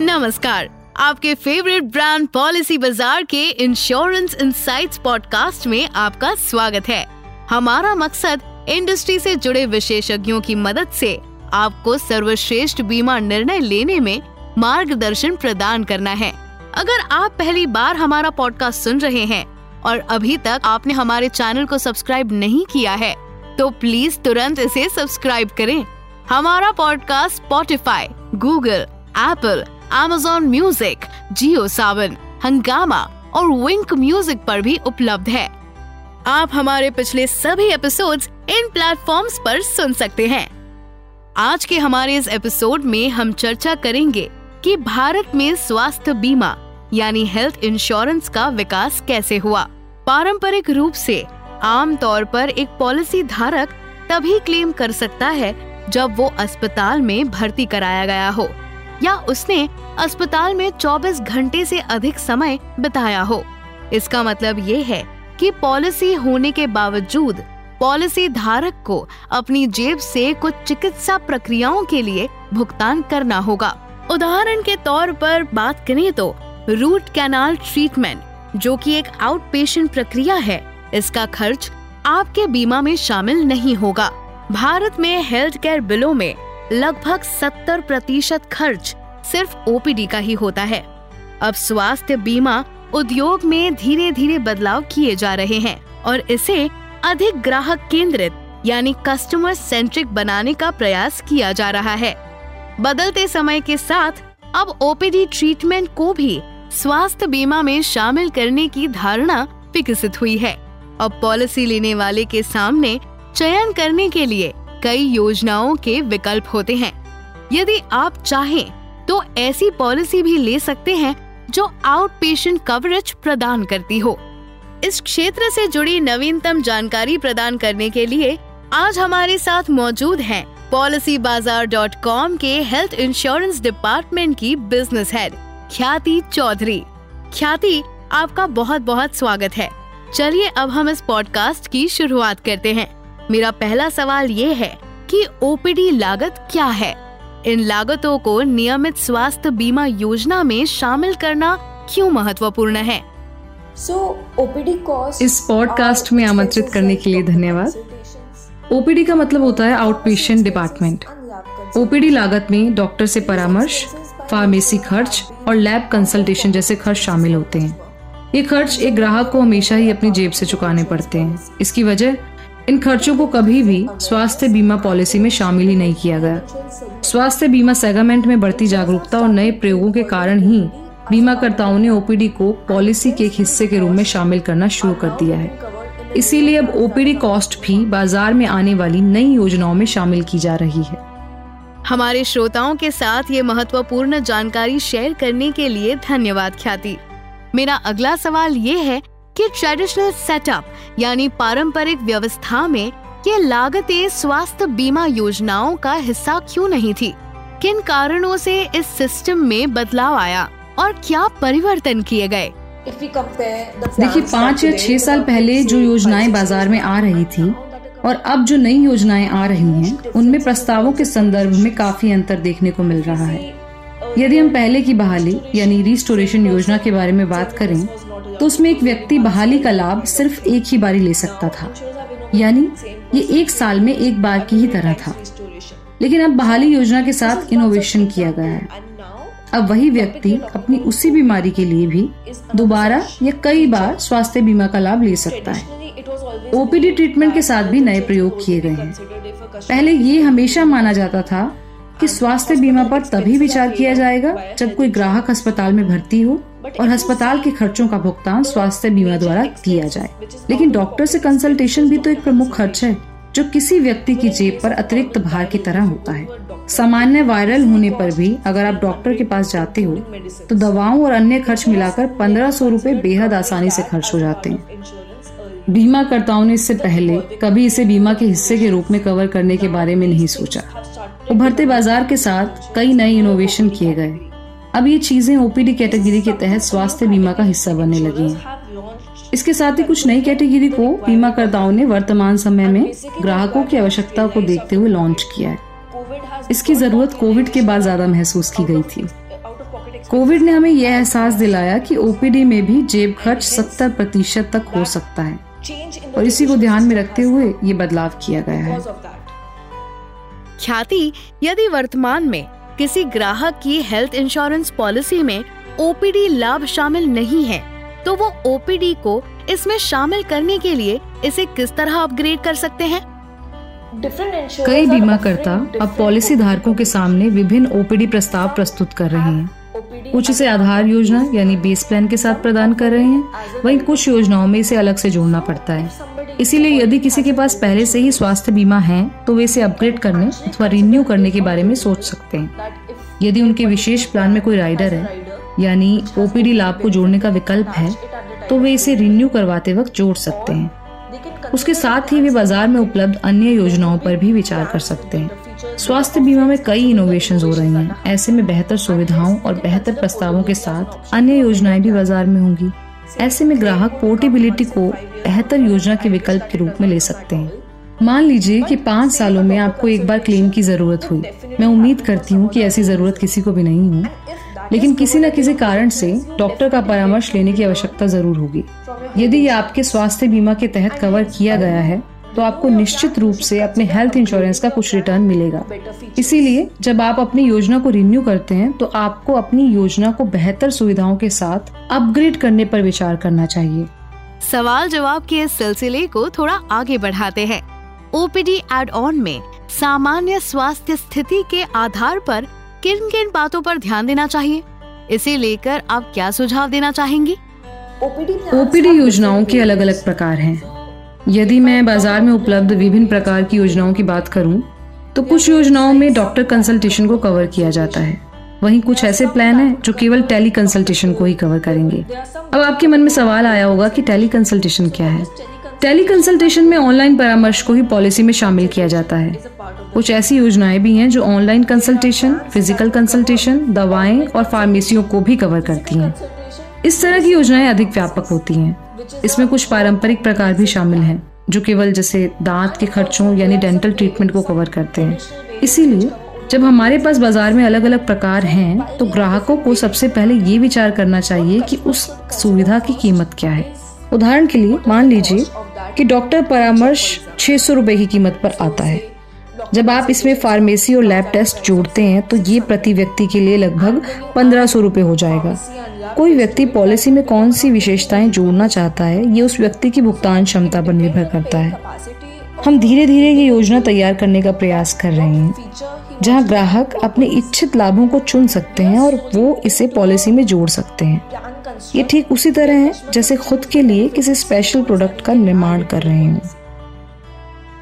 नमस्कार, आपके favourite brand policy बाज़ार के इंश्योरेंस इंसाइट्स पॉडकास्ट में आपका स्वागत है। हमारा मकसद इंडस्ट्री से जुड़े विशेषज्ञों की मदद से आपको सर्वश्रेष्ठ बीमा निर्णय लेने में मार्गदर्शन प्रदान करना है। अगर आप पहली बार हमारा पॉडकास्ट सुन रहे हैं और अभी तक आपने हमारे चैनल को सब्सक्राइब नहीं किया है तो प्लीज़ तुरंत इसे सब्सक्राइब करें। हमारा podcast Spotify Google Apple Amazon music Jio Saavn Hungama और विंक म्यूज़िक पर भी उपलब्ध है। आप हमारे पिछले सभी एपिसोड्स इन प्लेटफॉर्म्स पर सुन सकते हैं। आज के हमारे इस एपिसोड में हम चर्चा करेंगे कि भारत में स्वास्थ्य बीमा, यानी हेल्थ इंश्योरेंस का विकास कैसे हुआ। पारंपरिक रूप से आम तौर पर एक पॉलिसी धारक तभी क्लेम कर सकता है जब वो अस्पताल में भर्ती कराया गया हो। या उसने अस्पताल में 24 घंटे से अधिक समय बिताया हो। इसका मतलब ये है कि पॉलिसी होने के बावजूद पॉलिसी धारक को अपनी जेब से कुछ चिकित्सा प्रक्रियाओं के लिए भुगतान करना होगा। उदाहरण के तौर पर बात करें तो रूट कैनाल ट्रीटमेंट, जो कि एक आउट पेशेंट प्रक्रिया है, इसका खर्च आपके बीमा में शामिल नहीं होगा। भारत में हेल्थ केयर बिलों में लगभग 70 प्रतिशत खर्च सिर्फ़ ओपीडी का ही होता है। अब स्वास्थ्य बीमा उद्योग में धीरे धीरे बदलाव किए जा रहे हैं और इसे अधिक ग्राहक केंद्रित, यानी कस्टमर सेंट्रिक बनाने का प्रयास किया जा रहा है। बदलते समय के साथ अब ओपीडी ट्रीटमेंट को भी स्वास्थ्य बीमा में शामिल करने की धारणा विकसित हुई है। अब पॉलिसी लेने वाले के सामने चयन करने के लिए कई योजनाओं के विकल्प होते हैं। यदि आप चाहें तो ऐसी पॉलिसी भी ले सकते हैं जो आउट पेशेंट कवरेज प्रदान करती हो। इस क्षेत्र से जुड़ी नवीनतम जानकारी प्रदान करने के लिए आज हमारे साथ मौजूद हैं पॉलिसी बाज़ार डॉट कॉम के हेल्थ इंश्योरेंस डिपार्टमेंट की बिज़नेस हेड ख्याति चौधरी। ख्याति, आपका बहुत बहुत स्वागत है। चलिए अब हम इस पॉडकास्ट की शुरुआत करते हैं। मेरा पहला सवाल ये है कि ओपीडी लागत क्या है? इन लागतों को नियमित स्वास्थ्य बीमा योजना में शामिल करना क्यों महत्वपूर्ण है? So, इस पॉडकास्ट में आमंत्रित करने के लिए धन्यवाद। ओपीडी का मतलब होता है आउट पेशेंट डिपार्टमेंट ओपीडी लागत में डॉक्टर से परामर्श फार्मेसी खर्च और लैब कंसल्टेशन जैसे खर्च शामिल होते हैं। ये खर्च एक ग्राहक को हमेशा ही अपनी जेब से चुकाने पड़ते हैं। इसकी वजह इन खर्चों को कभी भी स्वास्थ्य बीमा पॉलिसी में शामिल ही नहीं किया गया। स्वास्थ्य बीमा सेगमेंट में बढ़ती जागरूकता और नए प्रयोगों के कारण ही बीमाकर्ताओं ने ओपीडी को पॉलिसी के एक हिस्से के रूप में शामिल करना शुरू कर दिया है। इसीलिए अब ओपीडी कॉस्ट भी बाज़ार में आने वाली नई योजनाओं में शामिल की जा रही है। हमारे श्रोताओं के साथ ये महत्वपूर्ण जानकारी शेयर करने के लिए धन्यवाद ख्याति। मेरा अगला सवाल ये है कि ट्रेडिशनल सेटअप यानी पारंपरिक व्यवस्था में ये लागतें स्वास्थ्य बीमा योजनाओं का हिस्सा क्यों नहीं थी? किन कारणों से इस सिस्टम में बदलाव आया और क्या परिवर्तन किए गए? देखिए पाँच या छह साल पहले जो योजनाएँ बाज़ार में आ रही थी और अब जो नई योजनाएँ आ रही हैं, उनमें प्रस्तावों के संदर्भ में काफ़ी अंतर देखने को मिल रहा है। यदि हम पहले की बहाली यानी रिस्टोरेशन योजना के बारे में बात करें तो उसमें एक व्यक्ति बहाली का लाभ सिर्फ़ एक ही बारी ले सकता था। यानी ये एक साल में एक बार की ही तरह था। लेकिन अब बहाली योजना के साथ इनोवेशन किया गया है। अब वही व्यक्ति अपनी उसी बीमारी के लिए भी दोबारा या कई बार स्वास्थ्य बीमा का लाभ ले सकता है। ओपीडी ट्रीटमेंट के साथ भी नए प्रयोग किए गए हैं। पहले ये हमेशा माना जाता था कि स्वास्थ्य बीमा पर तभी विचार किया जाएगा जब कोई ग्राहक अस्पताल में भर्ती हो और अस्पताल के खर्चों का भुगतान स्वास्थ्य बीमा द्वारा किया जाए। लेकिन डॉक्टर से कंसल्टेशन भी तो एक प्रमुख खर्च है जो किसी व्यक्ति की जेब पर अतिरिक्त भार की तरह होता है। सामान्य वायरल होने पर भी अगर आप डॉक्टर के पास जाते हो तो दवाओं और अन्य खर्च मिलाकर पंद्रह सौ रूपए बेहद आसानी से खर्च हो जाते हैं। बीमा करताओं ने इससे पहले कभी इसे बीमा के हिस्से के रूप में कवर करने के बारे में नहीं सोचा। उभरते बाज़ार के साथ कई नए इनोवेशन किए गए। अब ये चीज़ें ओपीडी कैटेगरी के तहत स्वास्थ्य बीमा का हिस्सा बनने लगी हैं। इसके साथ ही कुछ नई कैटेगरी को बीमा करताओं ने वर्तमान समय में ग्राहकों की आवश्यकता को देखते हुए लॉन्च किया है। इसकी ज़रूरत कोविड के बाद ज़्यादा महसूस की गई थी। कोविड ने हमें यह एहसास दिलाया कि ओपीडी में भी जेब खर्च 70 प्रतिशत तक हो सकता है। और इसी को ध्यान में रखते हुए ये बदलाव किया गया है। ख्याति, यदि वर्तमान में किसी ग्राहक की हेल्थ इंश्योरेंस पॉलिसी में ओपीडी लाभ शामिल नहीं है तो वो ओपीडी को इसमें शामिल करने के लिए इसे किस तरह अपग्रेड कर सकते हैं? कई बीमा करता अब पॉलिसी धारकों के सामने विभिन्न ओपीडी प्रस्ताव प्रस्तुत कर रहे हैं। कुछ इसे आधार योजना यानी बेस प्लान के साथ प्रदान कर रहे हैं। वहीं कुछ योजनाओं में इसे अलग से जोड़ना पड़ता है। इसीलिए यदि किसी के पास पहले से ही स्वास्थ्य बीमा है तो वे इसे अपग्रेड करने अथवा रिन्यू करने के बारे में सोच सकते हैं। यदि उनके विशेष प्लान में कोई राइडर है, यानी ओपीडी लाभ को जोड़ने का विकल्प है तो वे इसे रिन्यू करवाते वक्त जोड़ सकते हैं। उसके साथ ही वे बाज़ार में उपलब्ध अन्य योजनाओं पर भी विचार कर सकते हैं। स्वास्थ्य बीमा में कई इनोवेशन हो रही हैं, ऐसे में बेहतर सुविधाओं और बेहतर प्रस्तावों के साथ अन्य योजनाएँ भी बाज़ार में होंगी। ऐसे में ग्राहक पोर्टेबिलिटी को बेहतर योजना के विकल्प के रूप में ले सकते हैं। मान लीजिए कि पाँच सालों में आपको एक बार क्लेम की ज़रूरत हुई। मैं उम्मीद करती हूँ कि ऐसी ज़रूरत किसी को भी नहीं हो लेकिन किसी न किसी कारण से डॉक्टर का परामर्श लेने की आवश्यकता ज़रूर होगी। यदि ये आपके स्वास्थ्य बीमा के तहत कवर किया गया है तो आपको निश्चित रूप से अपने हेल्थ इंश्योरेंस का कुछ रिटर्न मिलेगा। इसीलिए जब आप अपनी योजना को रिन्यू करते हैं तो आपको अपनी योजना को बेहतर सुविधाओं के साथ अपग्रेड करने पर विचार करना चाहिए। सवाल जवाब के इस सिलसिले को थोड़ा आगे बढ़ाते हैं। ओपीडी एड ऑन में सामान्य स्वास्थ्य स्थिति के आधार पर किन किन बातों पर ध्यान देना चाहिए? इसे लेकर आप क्या सुझाव देना चाहेंगी? ओपीडी योजनाओं के अलग अलग प्रकार हैं। यदि मैं बाज़ार में उपलब्ध विभिन्न प्रकार की योजनाओं की बात करूँ, तो कुछ योजनाओं में डॉक्टर कंसल्टेशन को कवर किया जाता है। वहीं कुछ ऐसे प्लान हैं जो केवल टेली कंसल्टेशन को ही कवर करेंगे। अब आपके मन में सवाल आया होगा कि टेली कंसल्टेशन क्या है? टेली कंसल्टेशन में ऑनलाइन परामर्श को ही पॉलिसी में शामिल किया जाता है। कुछ ऐसी योजनाएँ भी हैं जो ऑनलाइन कंसल्टेशन फ़िज़िकल कंसल्टेशन दवाएँ और फार्मेसियों को भी कवर करती हैं। इस तरह की योजनाएँ अधिक व्यापक होती हैं। इसमें कुछ पारंपरिक प्रकार भी शामिल हैं, जो केवल जैसे दांत के खर्चों यानी डेंटल ट्रीटमेंट को कवर करते हैं। इसीलिए जब हमारे पास बाज़ार में अलग अलग प्रकार हैं तो ग्राहकों को सबसे पहले ये विचार करना चाहिए कि उस सुविधा की कीमत क्या है। उदाहरण के लिए, मान लीजिए कि डॉक्टर परामर्श छह सौ रुपए की कीमत पर आता है। जब आप इसमें फार्मेसी और लैब टेस्ट जोड़ते हैं तो ये प्रति व्यक्ति के लिए लगभग पंद्रह सौ रूपए हो जाएगा। कोई व्यक्ति पॉलिसी में कौन सी विशेषताएँ जोड़ना चाहता है, ये उस व्यक्ति की भुगतान क्षमता पर निर्भर करता है। हम धीरे धीरे ये योजना तैयार करने का प्रयास कर रहे हैं। जहाँ ग्राहक अपने इच्छित लाभों को चुन सकते हैं और वो इसे पॉलिसी में जोड़ सकते हैं। ये ठीक उसी तरह है जैसे खुद के लिए किसी स्पेशल प्रोडक्ट का निर्माण कर रहे हैं।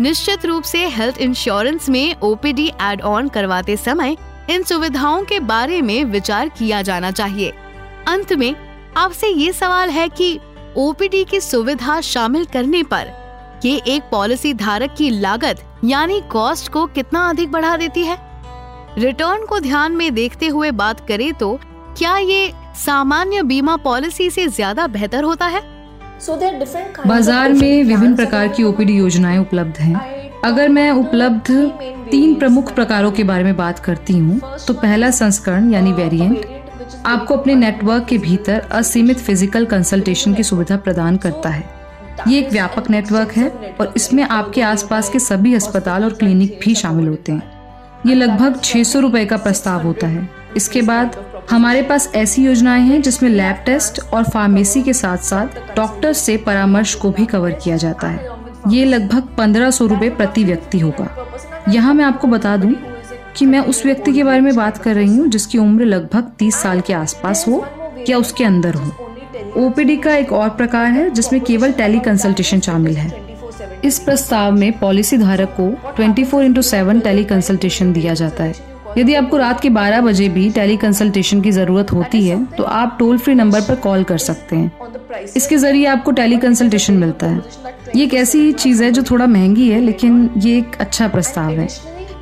निश्चित रूप से हेल्थ इंश्योरेंस में ओपीडी एड ऑन करवाते समय इन सुविधाओं के बारे में विचार किया जाना चाहिए। अंत में, आपसे ये सवाल है कि ओपीडी की सुविधा शामिल करने पर ये एक पॉलिसी धारक की लागत यानी कॉस्ट को कितना अधिक बढ़ा देती है? रिटर्न को ध्यान में देखते हुए बात करें तो क्या ये सामान्य बीमा पॉलिसी से ज़्यादा बेहतर होता है? बाज़ार में विभिन्न प्रकार की ओपीडी योजनाएँ उपलब्ध हैं। अगर मैं उपलब्ध तीन प्रमुख प्रकारों के बारे में बात करती हूँ तो पहला संस्करण यानी वेरिएंट आपको अपने नेटवर्क के भीतर असीमित फ़िज़िकल कंसल्टेशन की सुविधा प्रदान करता है। ये एक व्यापक नेटवर्क है और इसमें आपके आसपास के सभी अस्पताल और क्लिनिक भी शामिल होते हैं। ये लगभग छह सौ का प्रस्ताव होता है। इसके बाद हमारे पास ऐसी योजनाएँ हैं जिसमें लैब टेस्ट और फार्मेसी के साथ साथ डॉक्टर से परामर्श को भी कवर किया जाता है। ये लगभग पंद्रह सौ रूपए प्रति व्यक्ति होगा। यहाँ मैं आपको बता दूँ कि मैं उस व्यक्ति के बारे में बात कर रही हूँ जिसकी उम्र लगभग तीस साल के आसपास हो या उसके अंदर हो। ओपीडी का एक और प्रकार है जिसमें केवल टेली कंसल्टेशन शामिल है। इस प्रस्ताव में पॉलिसी धारक को 24 four into seven tele consultation दिया जाता है। यदि आपको रात के 12 बजे भी टेली कंसल्टेशन की ज़रूरत होती है तो आप टोल फ्री नंबर पर कॉल कर सकते हैं। इसके ज़रिए आपको टेली कंसल्टेशन मिलता है। ये एक ऐसी चीज़ है जो थोड़ा महँगी है, लेकिन ये एक अच्छा प्रस्ताव है।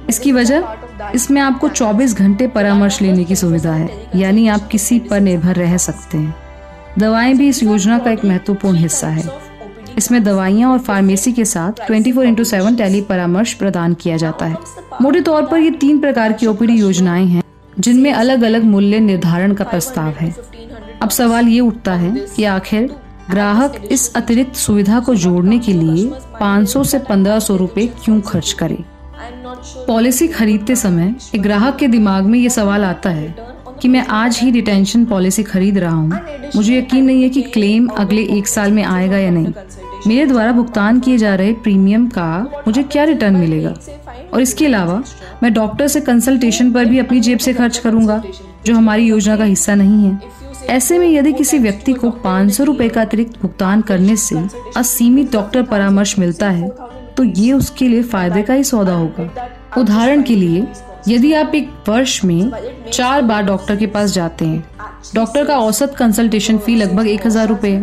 इसकी वजह, इसमें आपको 24 घंटे परामर्श लेने की सुविधा है, यानी आप किसी पर निर्भर रह सकते हैं। दवाएँ भी इस योजना का एक महत्वपूर्ण हिस्सा है। इसमें दवाइयाँ और फार्मेसी के साथ 24 फोर इंटू सेवन टेली परामर्श प्रदान किया जाता है। मोटे तौर पर ये तीन प्रकार की ओपीडी योजनाएँ हैं, जिनमें अलग अलग मूल्य निर्धारण का प्रस्ताव है। अब सवाल ये उठता है कि आखिर ग्राहक इस अतिरिक्त सुविधा को जोड़ने के लिए 500 से 1500 रुपए क्यों खर्च करे? पॉलिसी खरीदते समय एक ग्राहक के दिमाग में ये सवाल आता है कि मैं आज ही डिटेंशन पॉलिसी खरीद रहा हूँ। मुझे यकीन नहीं है कि क्लेम अगले एक साल में आएगा या नहीं। मेरे द्वारा भुगतान किए जा रहे प्रीमियम का मुझे क्या रिटर्न मिलेगा? और इसके अलावा मैं डॉक्टर से कंसल्टेशन पर भी अपनी जेब से खर्च करूँगा, जो हमारी योजना का हिस्सा नहीं है। ऐसे में यदि किसी व्यक्ति को पाँच सौ रूपए का अतिरिक्त भुगतान करने से असीमित डॉक्टर परामर्श मिलता है तो ये उसके लिए फ़ायदे का ही सौदा होगा। उदाहरण के लिए यदि आप एक वर्ष में चार बार डॉक्टर के पास जाते हैं, डॉक्टर का औसत कंसल्टेशन फ़ी लगभग एक हज़ार रूपए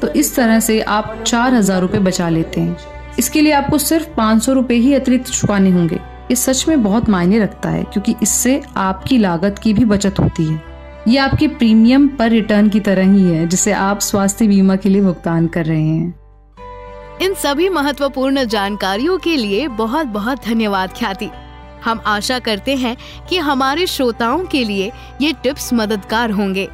तो इस तरह से आप चार हज़ार रूपए बचा लेते हैं। इसके लिए आपको सिर्फ़ पाँच सौ रूपए ही अतिरिक्त चुकाने होंगे। ये सच में बहुत मायने रखता है, क्योंकि इससे आपकी लागत की भी बचत होती है। ये आपके प्रीमियम पर रिटर्न की तरह ही है, जिसे आप स्वास्थ्य बीमा के लिए भुगतान कर रहे हैं। इन सभी महत्वपूर्ण जानकारियों के लिए बहुत बहुत धन्यवाद ख्याति। हम आशा करते हैं कि हमारे श्रोताओं के लिए ये टिप्स मददगार होंगे।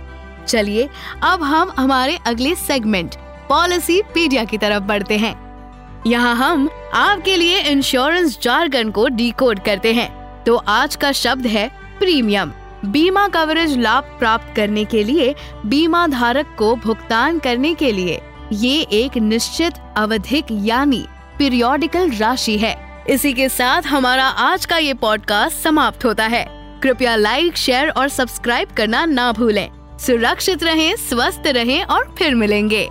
चलिए, अब हम हमारे अगले सेगमेंट पॉलिसी पीडिया की तरफ़ बढ़ते हैं। यहाँ हम आपके लिए इंश्योरेंस जारगन को डिकोड करते हैं। तो आज का शब्द है प्रीमियम बीमा कवरेज लाभ प्राप्त करने के लिए, बीमा धारक को भुगतान करने के लिए, ये एक निश्चित अवधिक यानी पीरियोडिकल राशि है। इसी के साथ हमारा आज का ये पॉडकास्ट समाप्त होता है। कृपया लाइक शेयर और सब्सक्राइब करना ना भूलें। सुरक्षित रहें, स्वस्थ रहें और फिर मिलेंगे।